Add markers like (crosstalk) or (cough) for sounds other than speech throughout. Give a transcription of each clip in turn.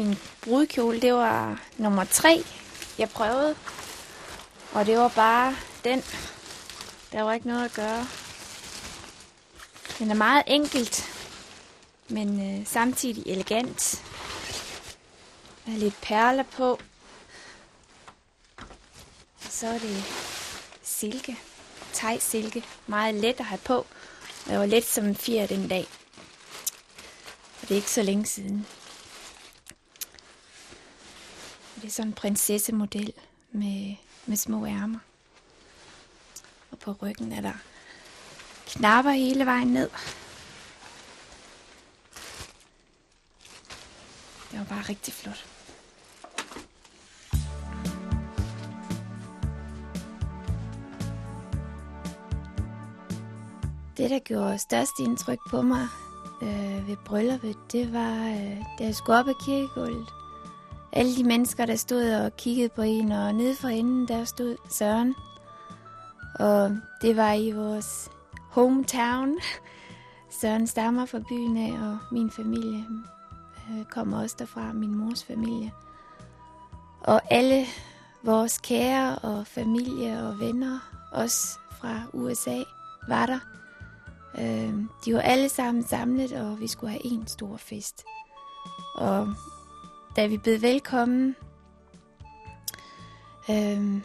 Min brudkjole, det var nummer tre, jeg prøvede. Og det var bare den. Der var ikke noget at gøre. Den er meget enkelt, men øh, samtidig elegant. Der er lidt perler på. Så er det silke. Thai silke. Meget let at have på. Og jeg var let som en fjer den dag. Og det er ikke så længe siden. Det er sådan en prinsessemodel med, med små ærmer. Og på ryggen er der knapper hele vejen ned. Det var bare rigtig flot. Det, der gjorde størst indtryk på mig øh, ved brylluppet, det var, øh, da jeg skulle op ad kirkegulvet. Alle de mennesker, der stod og kiggede på en, og nede for enden, der stod Søren. Og det var i vores hometown. Søren stammer fra byen af, og min familie øh, kommer også derfra, min mors familie. Og alle vores kære og familie og venner, også fra USA, var der. Øh, de var alle sammen samlet, og vi skulle have en stor fest. Og da vi blev velkommen, øhm,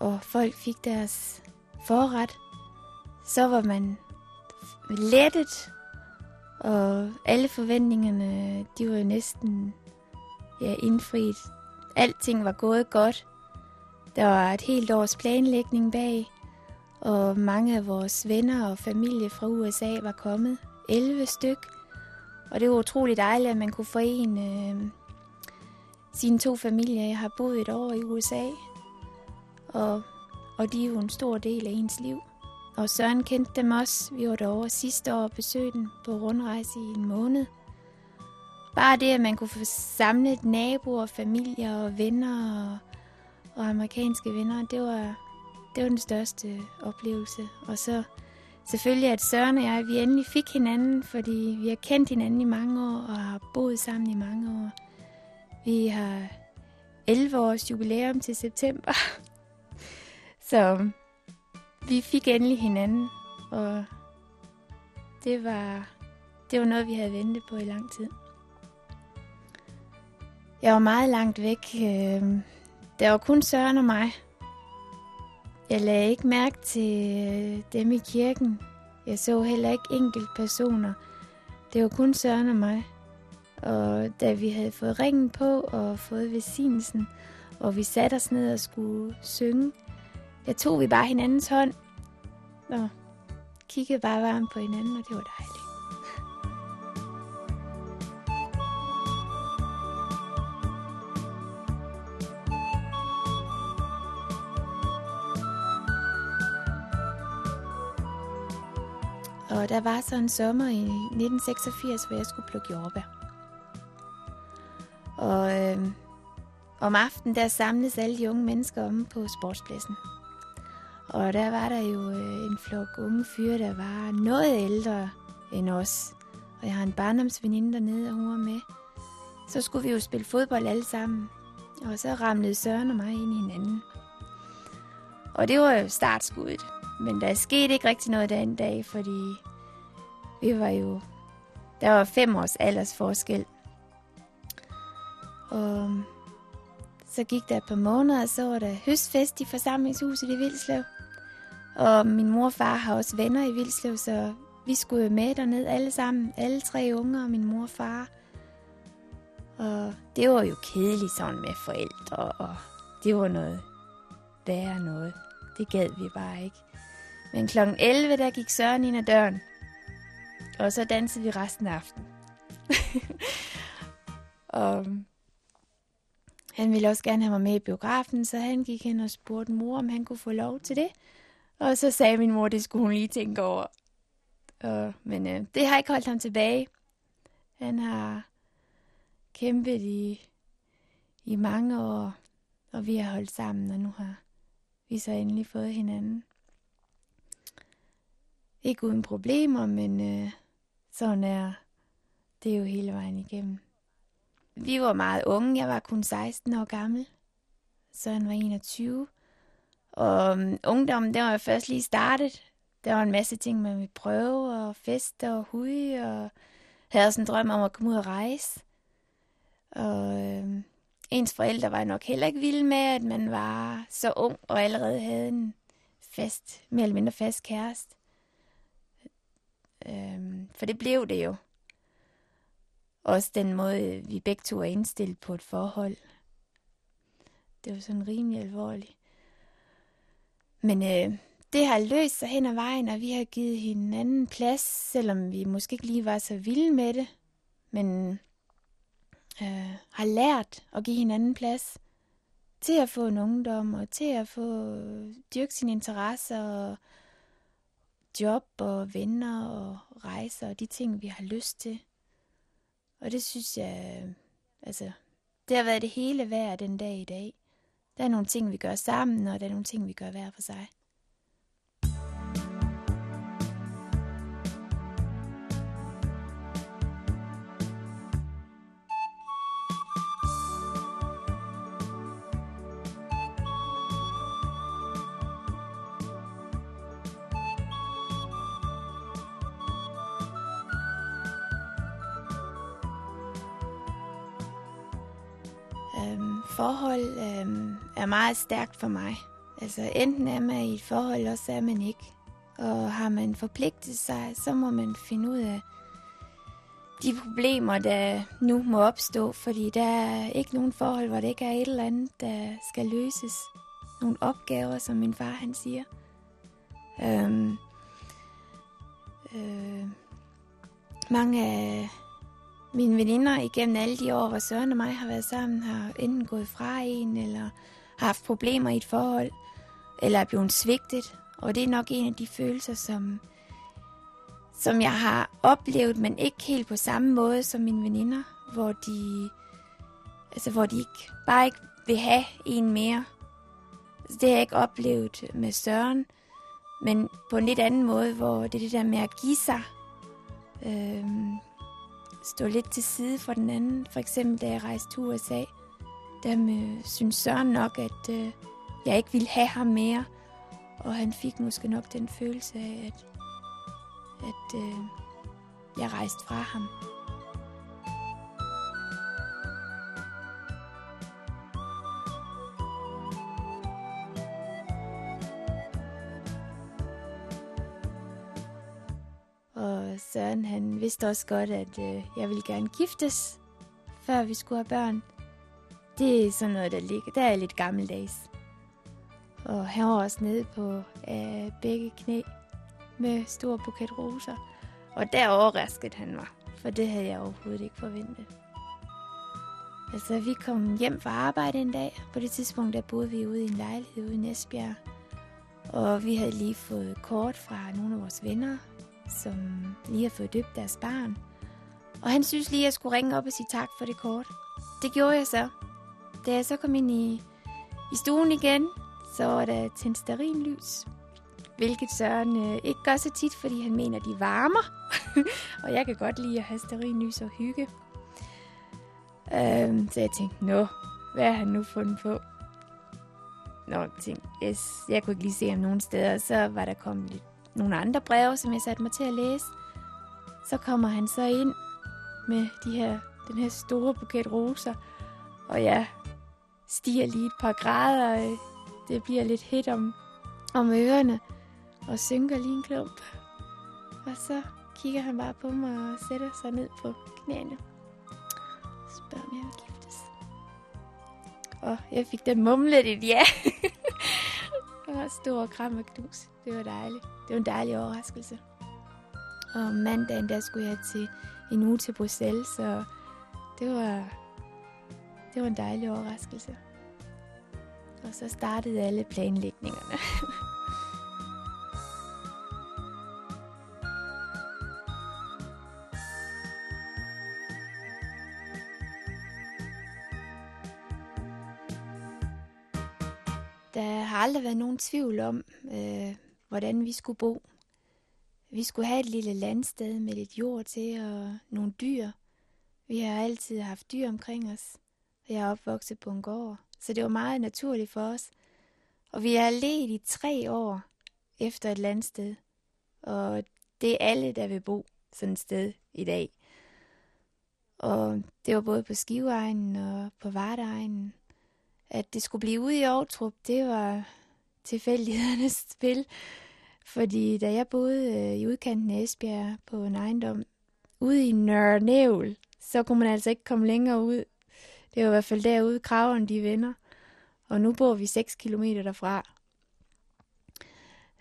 og folk fik deres forret, så var man lettet, og alle forventningerne, de var jo næsten ja, indfriet. Alting var gået godt. Der var et helt års planlægning bag, og mange af vores venner og familie fra USA var kommet. 11 styk. Og det var utroligt dejligt, at man kunne forene øh, sine to familier. Jeg har boet et år i USA, og, og de er jo en stor del af ens liv. Og Søren kendte dem også. Vi var derovre sidste år og besøgte dem på rundrejse i en måned. Bare det, at man kunne få samlet naboer, familier og venner og, og amerikanske venner, det var, det var den største oplevelse. Og så selvfølgelig, at Søren og jeg, vi endelig fik hinanden, fordi vi har kendt hinanden i mange år og har boet sammen i mange år. Vi har 11 års jubilæum til september. (laughs) Så vi fik endelig hinanden, og det var, det var noget, vi havde ventet på i lang tid. Jeg var meget langt væk. Øhm, der var kun Søren og mig. Jeg lagde ikke mærke til øh, dem i kirken. Jeg så heller ikke enkelt personer. Det var kun Søren og mig. Og da vi havde fået ringen på og fået velsignelsen, og vi satte os ned og skulle synge, der tog vi bare hinandens hånd og kiggede bare varmt på hinanden, og det var dejligt. Og der var så en sommer i 1986, hvor jeg skulle plukke jordbær. Og øh, om aftenen, der samledes alle de unge mennesker om på sportspladsen. Og der var der jo øh, en flok unge fyre, der var noget ældre end os. Og jeg har en barndomsveninde dernede, og hun var med. Så skulle vi jo spille fodbold alle sammen. Og så ramlede Søren og mig ind i hinanden. Og det var jo startskuddet. Men der skete ikke rigtig noget den dag, fordi vi var jo... Der var fem års aldersforskel. Og så gik der et par måneder, og så var der høstfest i forsamlingshuset i Vildslev. Og min mor og far har også venner i Vildslev, så vi skulle med derned alle sammen. Alle tre unger og min mor og far. Og det var jo kedeligt sådan med forældre, og det var noget værre noget. Det gad vi bare ikke. Men kl. 11, der gik Søren ind ad døren. Og så dansede vi resten af aftenen. (laughs) og han ville også gerne have mig med i biografen, så han gik hen og spurgte mor, om han kunne få lov til det. Og så sagde min mor, det skulle hun lige tænke over. Og, men øh, det har ikke holdt ham tilbage. Han har kæmpet i, i mange år, og vi har holdt sammen, og nu har vi så endelig fået hinanden. Ikke uden problemer, men øh, sådan er det jo hele vejen igennem vi var meget unge. Jeg var kun 16 år gammel. Så han var 21. Og um, ungdommen, det var jo først lige startet. Der var en masse ting, man ville prøve, og feste og hui, og havde sådan en drøm om at komme ud og rejse. Og øh, ens forældre var nok heller ikke vilde med, at man var så ung og allerede havde en fast, mere eller mindre fast kæreste. Øh, for det blev det jo. Også den måde, øh, vi begge to er indstillet på et forhold. Det var sådan rimelig alvorligt. Men øh, det har løst sig hen ad vejen, og vi har givet hinanden plads, selvom vi måske ikke lige var så vilde med det. Men øh, har lært at give hinanden plads til at få en ungdom, og til at få øh, dyrke sine interesser, og job og venner og rejser, og de ting, vi har lyst til. Og det synes jeg, øh, altså, det har været det hele værd den dag i dag. Der er nogle ting, vi gør sammen, og der er nogle ting, vi gør hver for sig. Øhm, forhold øhm, er meget stærkt for mig. Altså enten er man i et forhold, eller så er man ikke. Og har man forpligtet sig, så må man finde ud af de problemer, der nu må opstå. Fordi der er ikke nogen forhold, hvor det ikke er et eller andet, der skal løses. Nogle opgaver, som min far han siger. Øhm, øh, mange af mine veninder igennem alle de år, hvor Søren og mig har været sammen, har enten gået fra en, eller har haft problemer i et forhold, eller er blevet svigtet. Og det er nok en af de følelser, som, som jeg har oplevet, men ikke helt på samme måde som mine veninder, hvor de, altså hvor de ikke, bare ikke vil have en mere. Så det har jeg ikke oplevet med Søren, men på en lidt anden måde, hvor det er det der med at give sig. Øh, stå lidt til side for den anden. For eksempel da jeg rejste til USA, der øh, synes Søren nok, at øh, jeg ikke ville have ham mere. Og han fik måske nok den følelse af, at, at øh, jeg rejste fra ham. Og Søren han vidste også godt, at øh, jeg ville gerne giftes, før vi skulle have børn. Det er sådan noget, der ligger. Der er lidt gammeldags. Og han var også nede på øh, begge knæ med stor buket roser. Og der overraskede han mig, for det havde jeg overhovedet ikke forventet. Altså, vi kom hjem fra arbejde en dag. På det tidspunkt, der boede vi ude i en lejlighed ude i Næsbjerg. Og vi havde lige fået kort fra nogle af vores venner, som lige har fået døbt deres barn. Og han synes lige, at jeg skulle ringe op og sige tak for det kort. Det gjorde jeg så. Da jeg så kom ind i, i stuen igen, så var der tændt stearinlys. Hvilket Søren øh, ikke gør så tit, fordi han mener, de varmer. (laughs) og jeg kan godt lide at have stearinlys og hygge. Øhm, så jeg tænkte, nå, hvad har han nu fundet på? Nå, jeg tænkte, yes, jeg kunne ikke lige se ham nogen steder. Så var der kommet lidt nogle andre breve, som jeg satte mig til at læse. Så kommer han så ind med de her, den her store buket roser, og jeg stiger lige et par grader, og øh, det bliver lidt hit om, om ørerne, og synker lige en klump. Og så kigger han bare på mig og sætter sig ned på knæene. Og spørger, om jeg vil giftes. Og jeg fik da mumlet et ja. (laughs) og stor kram og knus. Det var dejligt. Det var en dejlig overraskelse. Og mandagen, der skulle jeg til en uge til Bruxelles, så det var, det var en dejlig overraskelse. Og så startede alle planlægningerne. (laughs) Der har aldrig været nogen tvivl om, øh, hvordan vi skulle bo. Vi skulle have et lille landsted med lidt jord til og nogle dyr. Vi har altid haft dyr omkring os. Jeg er opvokset på en gård, så det var meget naturligt for os. Og vi har let i tre år efter et landsted. Og det er alle, der vil bo sådan et sted i dag. Og det var både på Skiveegnen og på Vardeegnen. At det skulle blive ude i Aarhus, det var tilfældighedernes (laughs) spil. Fordi da jeg boede øh, i udkanten af Esbjerg på en ejendom, ude i Nørre så kunne man altså ikke komme længere ud. Det var i hvert fald derude, kraverne de vender. Og nu bor vi 6 km derfra.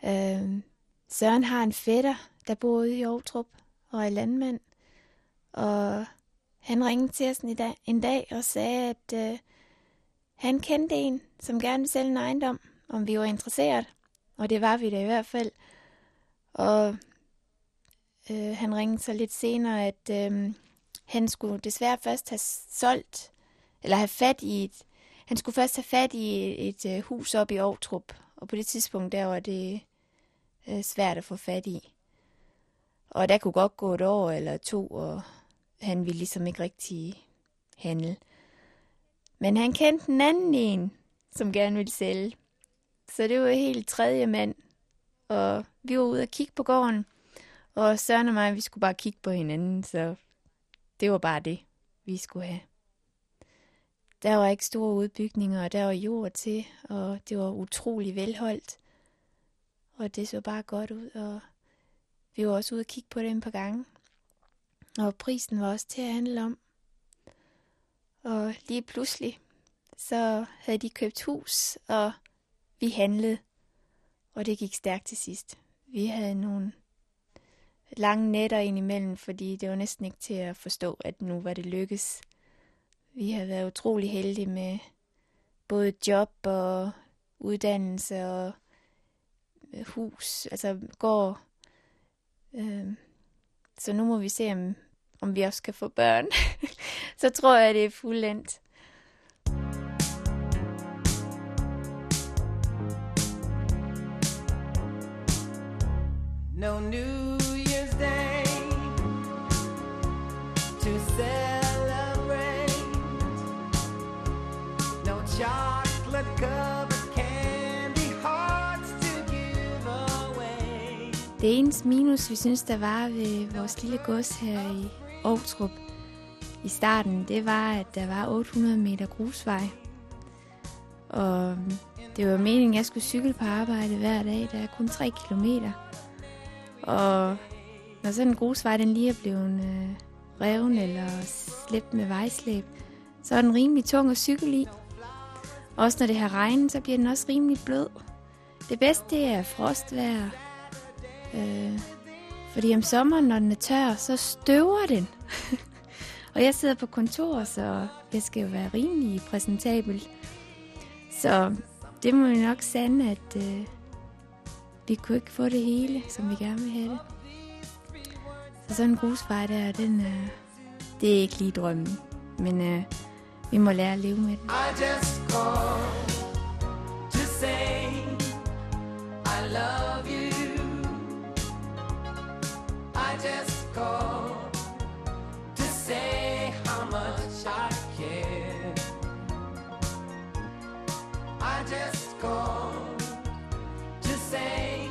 Øh, Søren har en fætter, der bor ude i Aarhus og er landmand. Og han ringede til os en dag, en dag og sagde, at øh, han kendte en, som gerne ville sælge en ejendom, om vi var interesseret. Og det var vi da i hvert fald. Og øh, han ringede så lidt senere, at øh, han skulle desværre først have solgt, eller have fat i et, han skulle først have fat i et, et øh, hus op i Aarhus, og på det tidspunkt der var det øh, svært at få fat i. Og der kunne godt gå et år eller to, og han ville ligesom ikke rigtig handle. Men han kendte en anden en, som gerne ville sælge. Så det var helt tredje mand. Og vi var ude og kigge på gården. Og Søren og mig, vi skulle bare kigge på hinanden, så det var bare det, vi skulle have. Der var ikke store udbygninger, og der var jord til, og det var utrolig velholdt. Og det så bare godt ud, og vi var også ude og kigge på det en par gange. Og prisen var også til at handle om. Og lige pludselig, så havde de købt hus, og vi handlede. Og det gik stærkt til sidst. Vi havde nogle lange nætter indimellem, fordi det var næsten ikke til at forstå, at nu var det lykkes. Vi har været utrolig heldige med både job og uddannelse og øh, hus, altså går. Øh, så nu må vi se, om, om vi også kan få børn. (laughs) så tror jeg, det er fuldendt. No New Year's Day to celebrate. No chocolate covered candy hearts to give away. Det eneste minus, vi synes, der var ved vores lille gods her i Aarhus i starten, det var, at der var 800 meter grusvej. Og det var meningen, at jeg skulle cykle på arbejde hver dag. Der er kun 3 kilometer. Og når sådan en grusvej den lige er blevet øh, reven eller slæbt med vejslæb, så er den rimelig tung at cykle i. Også når det har regnet, så bliver den også rimelig blød. Det bedste det er frostvejr. Øh, fordi om sommeren, når den er tør, så støver den. og jeg sidder på kontor, så jeg skal jo være rimelig præsentabel. Så det må vi nok sande, at øh, vi kunne ikke få det hele, som vi gerne vil have det. Så sådan en grusvej der, den, øh, det er ikke lige drømmen. Men øh, vi må lære at leve med den. I just call to say I love to say how much I care. I just call to say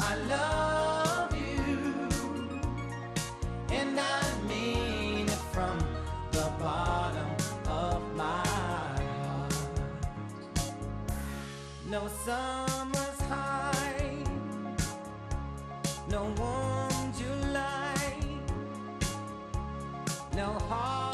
I love you. And I mean it from the bottom of my heart. No summer's no harvest